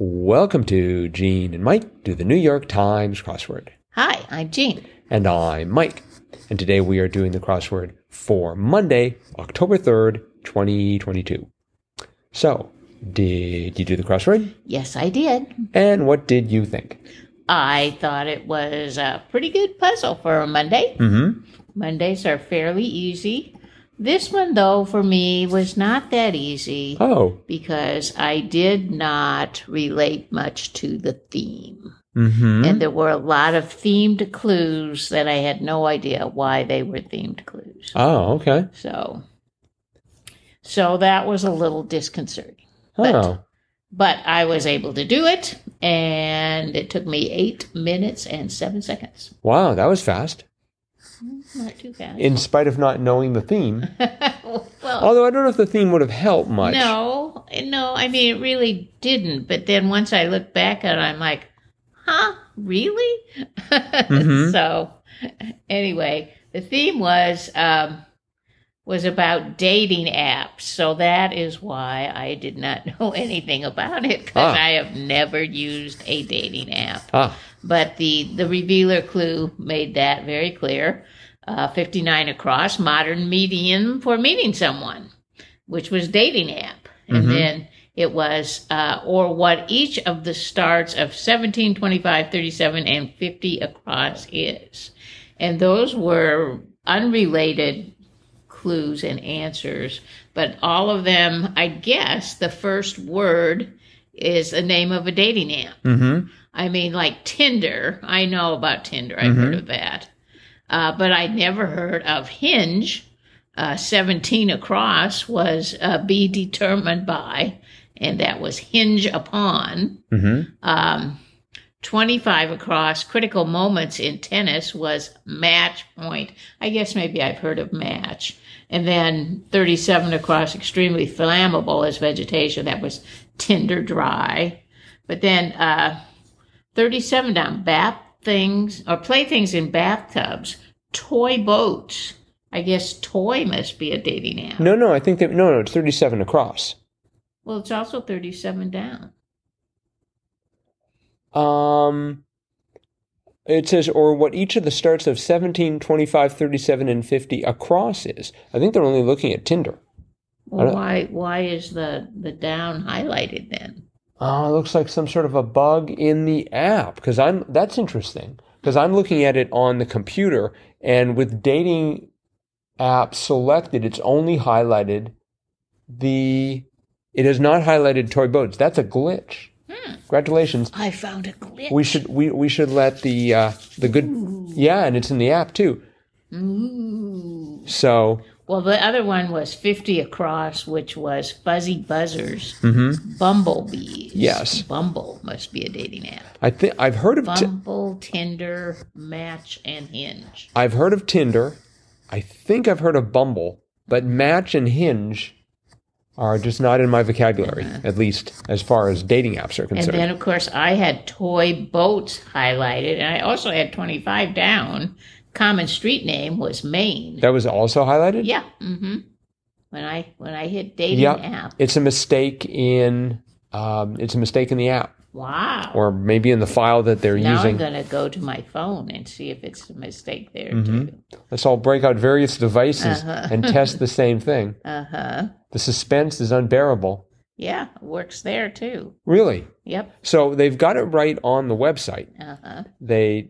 Welcome to Gene and Mike do the New York Times crossword. Hi, I'm Jean. And I'm Mike. And today we are doing the crossword for Monday, October 3rd, 2022. So, did you do the crossword? Yes, I did. And what did you think? I thought it was a pretty good puzzle for a Monday. Mm-hmm. Mondays are fairly easy. This one, though, for me was not that easy Oh. because I did not relate much to the theme. Mm-hmm. And there were a lot of themed clues that I had no idea why they were themed clues. Oh, okay. So, so that was a little disconcerting. But- Oh. But I was able to do it, and it took me eight minutes and seven seconds. Wow, that was fast. Not too. In spite of not knowing the theme. well, Although I don't know if the theme would have helped much. no, no, I mean, it really didn't. But then once I look back at it, I'm like, huh, really? Mhm. so, anyway, the theme was um, was about dating apps. So that is why I did not know anything about it because Ah. I have never used a dating app. Ah. But the the revealer clue made that very clear. Uh, 59 across, modern medium for meeting someone, which was dating app. And Mhm. then it was, uh, or what each of the starts of 17, 25, 37, and 50 across is. And those were unrelated clues and answers, but all of them, I guess, the first word is the name of a dating app. Mm-hmm. I mean, like Tinder. I know about Tinder. I've heard of that. Uh, but I never heard of Hinge. Uh, 17 across was uh, be determined by, and that was hinge upon. Mm-hmm. Um, 25 across critical moments in tennis was match point. I guess maybe I've heard of match. And then 37 across extremely flammable as vegetation. That was tinder dry. But then uh, 37 down bath things or playthings in bathtubs, toy boats. I guess toy must be a dating app. No, no, I think that no, no, it's thirty-seven across. Well, it's also 37 down. Um, it says, or what each of the starts of 17, 25, 37, and 50 across is. I think they're only looking at Tinder. Well, why why is the the down highlighted then? Oh, it looks like some sort of a bug in the app because I'm that's interesting because I'm looking at it on the computer and with dating app selected, it's only highlighted the. It has not highlighted toy boats. That's a glitch. Congratulations. I found a glitch. We should we we should let the uh, the good yeah, and it's in the app too. Ooh. So Well, the other one was 50 across, which was fuzzy buzzers, mhm. bumblebees. Yes. Bumble must be a dating app. I think I've heard of Bumble, Tinder, Match, and Hinge. I've heard of Tinder. I think I've heard of Bumble, but Match and Hinge are just not in my vocabulary, at least as far as dating apps are Uh-huh. And then, of course, I had toy boats highlighted, and I also had 25 down. Common street name was Main. that was also highlighted. Yeah. Mm-hmm. When I when I hit dating Yeah. app. It's a mistake in um, it's a mistake in the app, Wow. or maybe in the file that they're now using. I'm going to go to my phone and see if it's a mistake there Mm-hmm. too. Let's all break out various devices Uh-huh. and test the same thing. Uh huh. The suspense is unbearable. Yeah, works there too. Really. Yep. So they've got it right on the website. Uh huh. They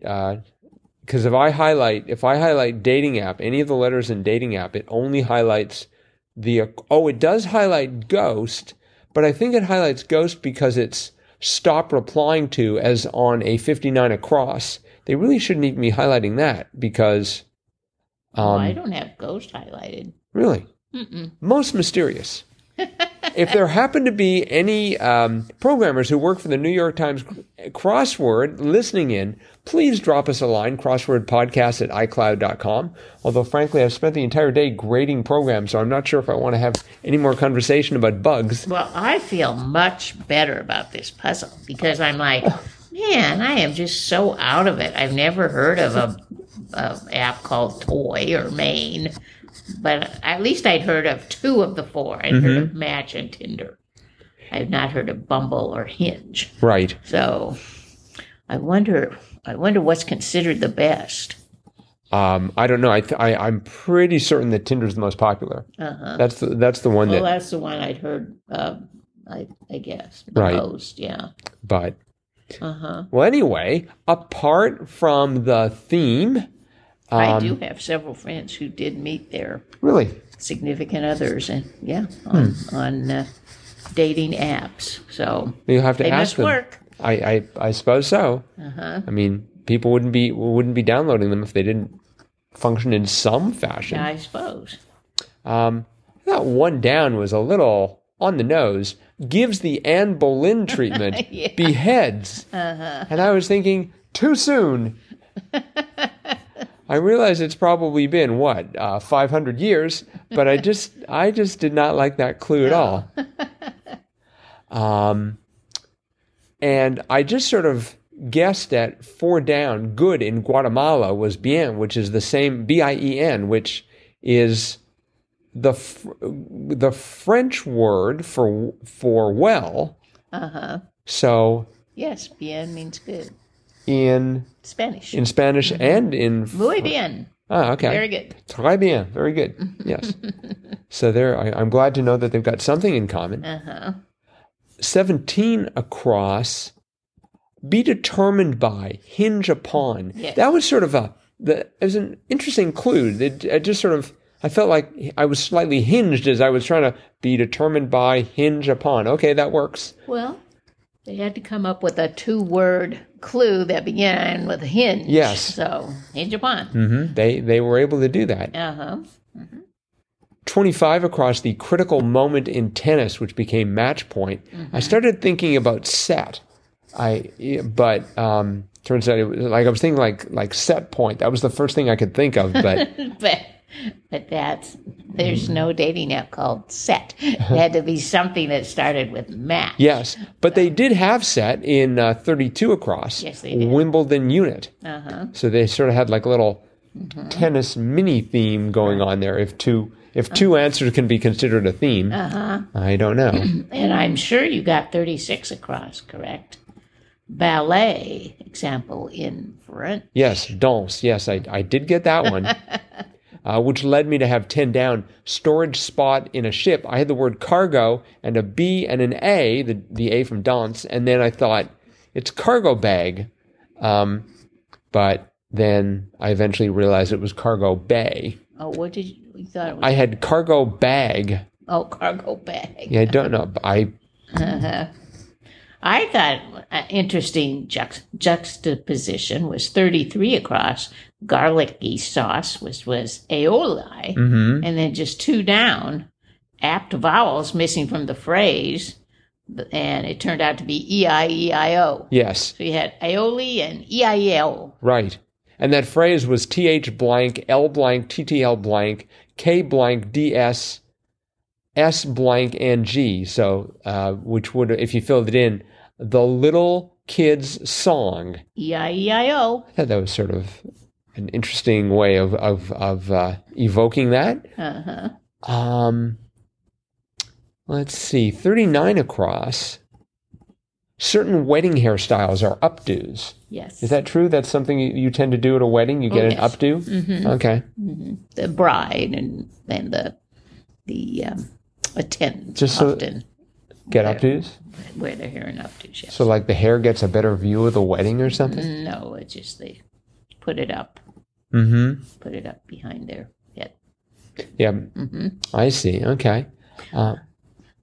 because if I highlight if I highlight dating app, any of the letters in dating app, it only highlights the oh, it does highlight ghost, but I think it highlights ghost because it's stop replying to as on a 59 across. They really shouldn't even be highlighting that because um oh, I don't have ghost highlighted. really Mm-mm. most mysterious. if there happen to be any um, programmers who work for the New York Times crossword listening in, please drop us a line, crosswordpodcast at iCloud.com. Although, frankly, I've spent the entire day grading programs, so I'm not sure if I want to have any more conversation about bugs. Well, I feel much better about this puzzle because I'm like, man, I am just so out of it. I've never heard of a, a app called Toy or Main, but at least I'd heard of two of the four. I'd heard of Match and Tinder. I have not heard of Bumble or Hinge. Right. So I wonder I wonder what's considered the best. Um, I don't know. I, th- I I'm pretty certain that Tinder's the most popular. Uh-huh. That's the that's the one Well, that. that's the one I'd heard um, I I guess the Right. most, yeah. But Uh-huh. well, anyway, apart from the theme, I um, do have several friends who did meet their really significant others and yeah, on Hmm. on uh, dating apps. So you have to they ask must them. work. I, I I suppose so. Uh-huh. I mean, people wouldn't be wouldn't be downloading them if they didn't function in some fashion. I suppose. Um, thought one down was a little on the nose. Gives the Anne Boleyn treatment, Yeah. beheads, Uh-huh. and I was thinking too soon. I realize it's probably been what uh, 500 years, but I just I just did not like that clue at all. Um, and I just sort of guessed at four down. Good in Guatemala was bien, which is the same B I E N, which is the the French word for for well. Uh-huh. So Yes, bien means good. In Spanish. in Spanish and in Muy bien. ah okay Very good. très bien very good yes. so there I, I'm glad to know that they've got something in common. Uh-huh. 17 across be determined by hinge upon Yes. that was sort of a the it was an interesting clue it, it just sort of i felt like i was slightly hinged as i was trying to be determined by hinge upon okay that works Well, they had to come up with a two-word clue that began with a hinge. Yes. So hinge upon. hmm they they were able to do that Uh-huh. 25 across the critical moment in tennis which became match point i started thinking about set i but um turns out it was like i was thinking like like set point that was the first thing i could think of but but but that's there's no dating app called set. It had to be something that started with match. Yes, but they did have set in uh, 32 across. Yes, they did. Wimbledon unit. Uh-huh. So they sort of had like a little tennis mini theme going on there. If two if two answers can be considered a theme, Uh-huh. I don't know. And I'm sure you got 36 across, correct? Ballet example in French. yes, danse. Yes, I I did get that one. Uh, which led me to have 10 down storage spot in a ship. I had the word cargo and a B and an A, the, the A from dance, and then I thought it's cargo bag. Um, but then I eventually realized it was cargo bay. Oh, what did you, you thought it was? I had cargo bag. oh, cargo bag. Yeah, I don't know. I I thought an interesting juxt- juxtaposition was 33 across. Garlicky sauce was, was aioli. mhm. And then just two down, apt vowels missing from the phrase. And it turned out to be E E-I-E-I-O. yes, So you had aioli and E E-I-E-L. right. And that phrase was th blank l blank ttl blank k blank ds s blank and g. So uh, which would if you filled it in, the little kid's song. E-I-E-I-O. I thought that was sort of an interesting way of of of uh, evoking that. Uh-huh. Um, let's see, 39 across. Certain wedding hairstyles are updos. Yes. Is that true? That's something you, tend to do at a wedding? You get Oh, an yes. updo? Mhm. Okay. The bride and then the the um, attendants Just so- often Get There. updos? wear their hair in updos. Yes. So, like, the hair gets a better view of the wedding or something? no, it's just they put it up, Mm hmm. put it up behind their head. Yeah, hmm I see. Okay. Uh,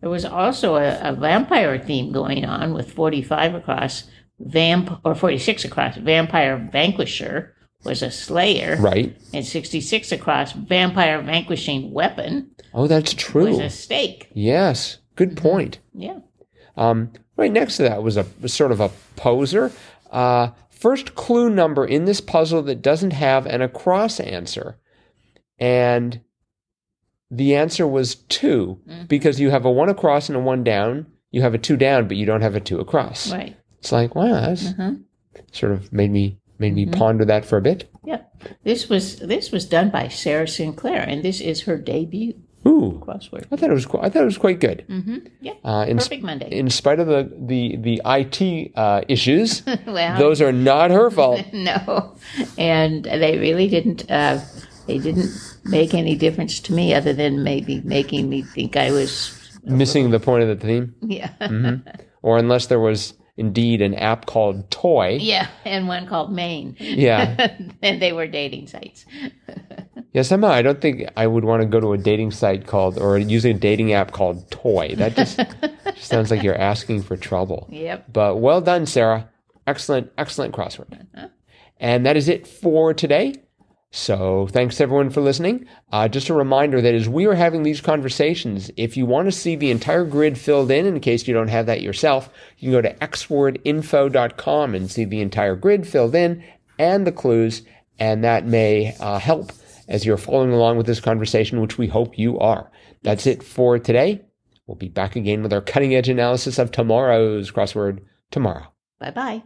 There was also a, a vampire theme going on with 45 across vamp or 46 across vampire vanquisher was a slayer right. and 66 across vampire vanquishing weapon Oh, that's was true. a stake. Yes. Good point. Yeah. Um, right next to that was a was sort of a poser. Uh, first clue number in this puzzle that doesn't have an across answer, and the answer was 2 Mhm. because you have a one across and a one down. You have a two down, but you don't have a two across. Right. It's like wow, that's Uh-huh. sort of made me made me ponder that for a bit. Yeah. This was this was done by Sarah Sinclair and this is her debut. Ooh, crossword. I thought it was. qu- I thought it was quite good. hmm Yeah, Uh, in, perfect Monday. in spite of the the the IT uh, issues, well, those are not her fault. no, and they really didn't. Uh, they didn't make any difference to me, other than maybe making me think I was. Missing the point of the theme, Yeah, or unless there was indeed an app called Toy. yeah, and one called Main. Yeah. and they were dating sites. Yeah, somehow I don't think I would want to go to a dating site called or use a dating app called Toy. That just, just sounds like you're asking for trouble. Yep. But well done, Sarah. Excellent, excellent crossword. And that is it for today. So thanks everyone for listening. Uh, just a reminder that as we are having these conversations, if you want to see the entire grid filled in, in case you don't have that yourself, you can go to xwordinfo.com and see the entire grid filled in and the clues, and that may uh, help as you're following along with this conversation, which we hope you are. That's it for today. We'll be back again with our cutting edge analysis of tomorrow's crossword tomorrow. Bye bye.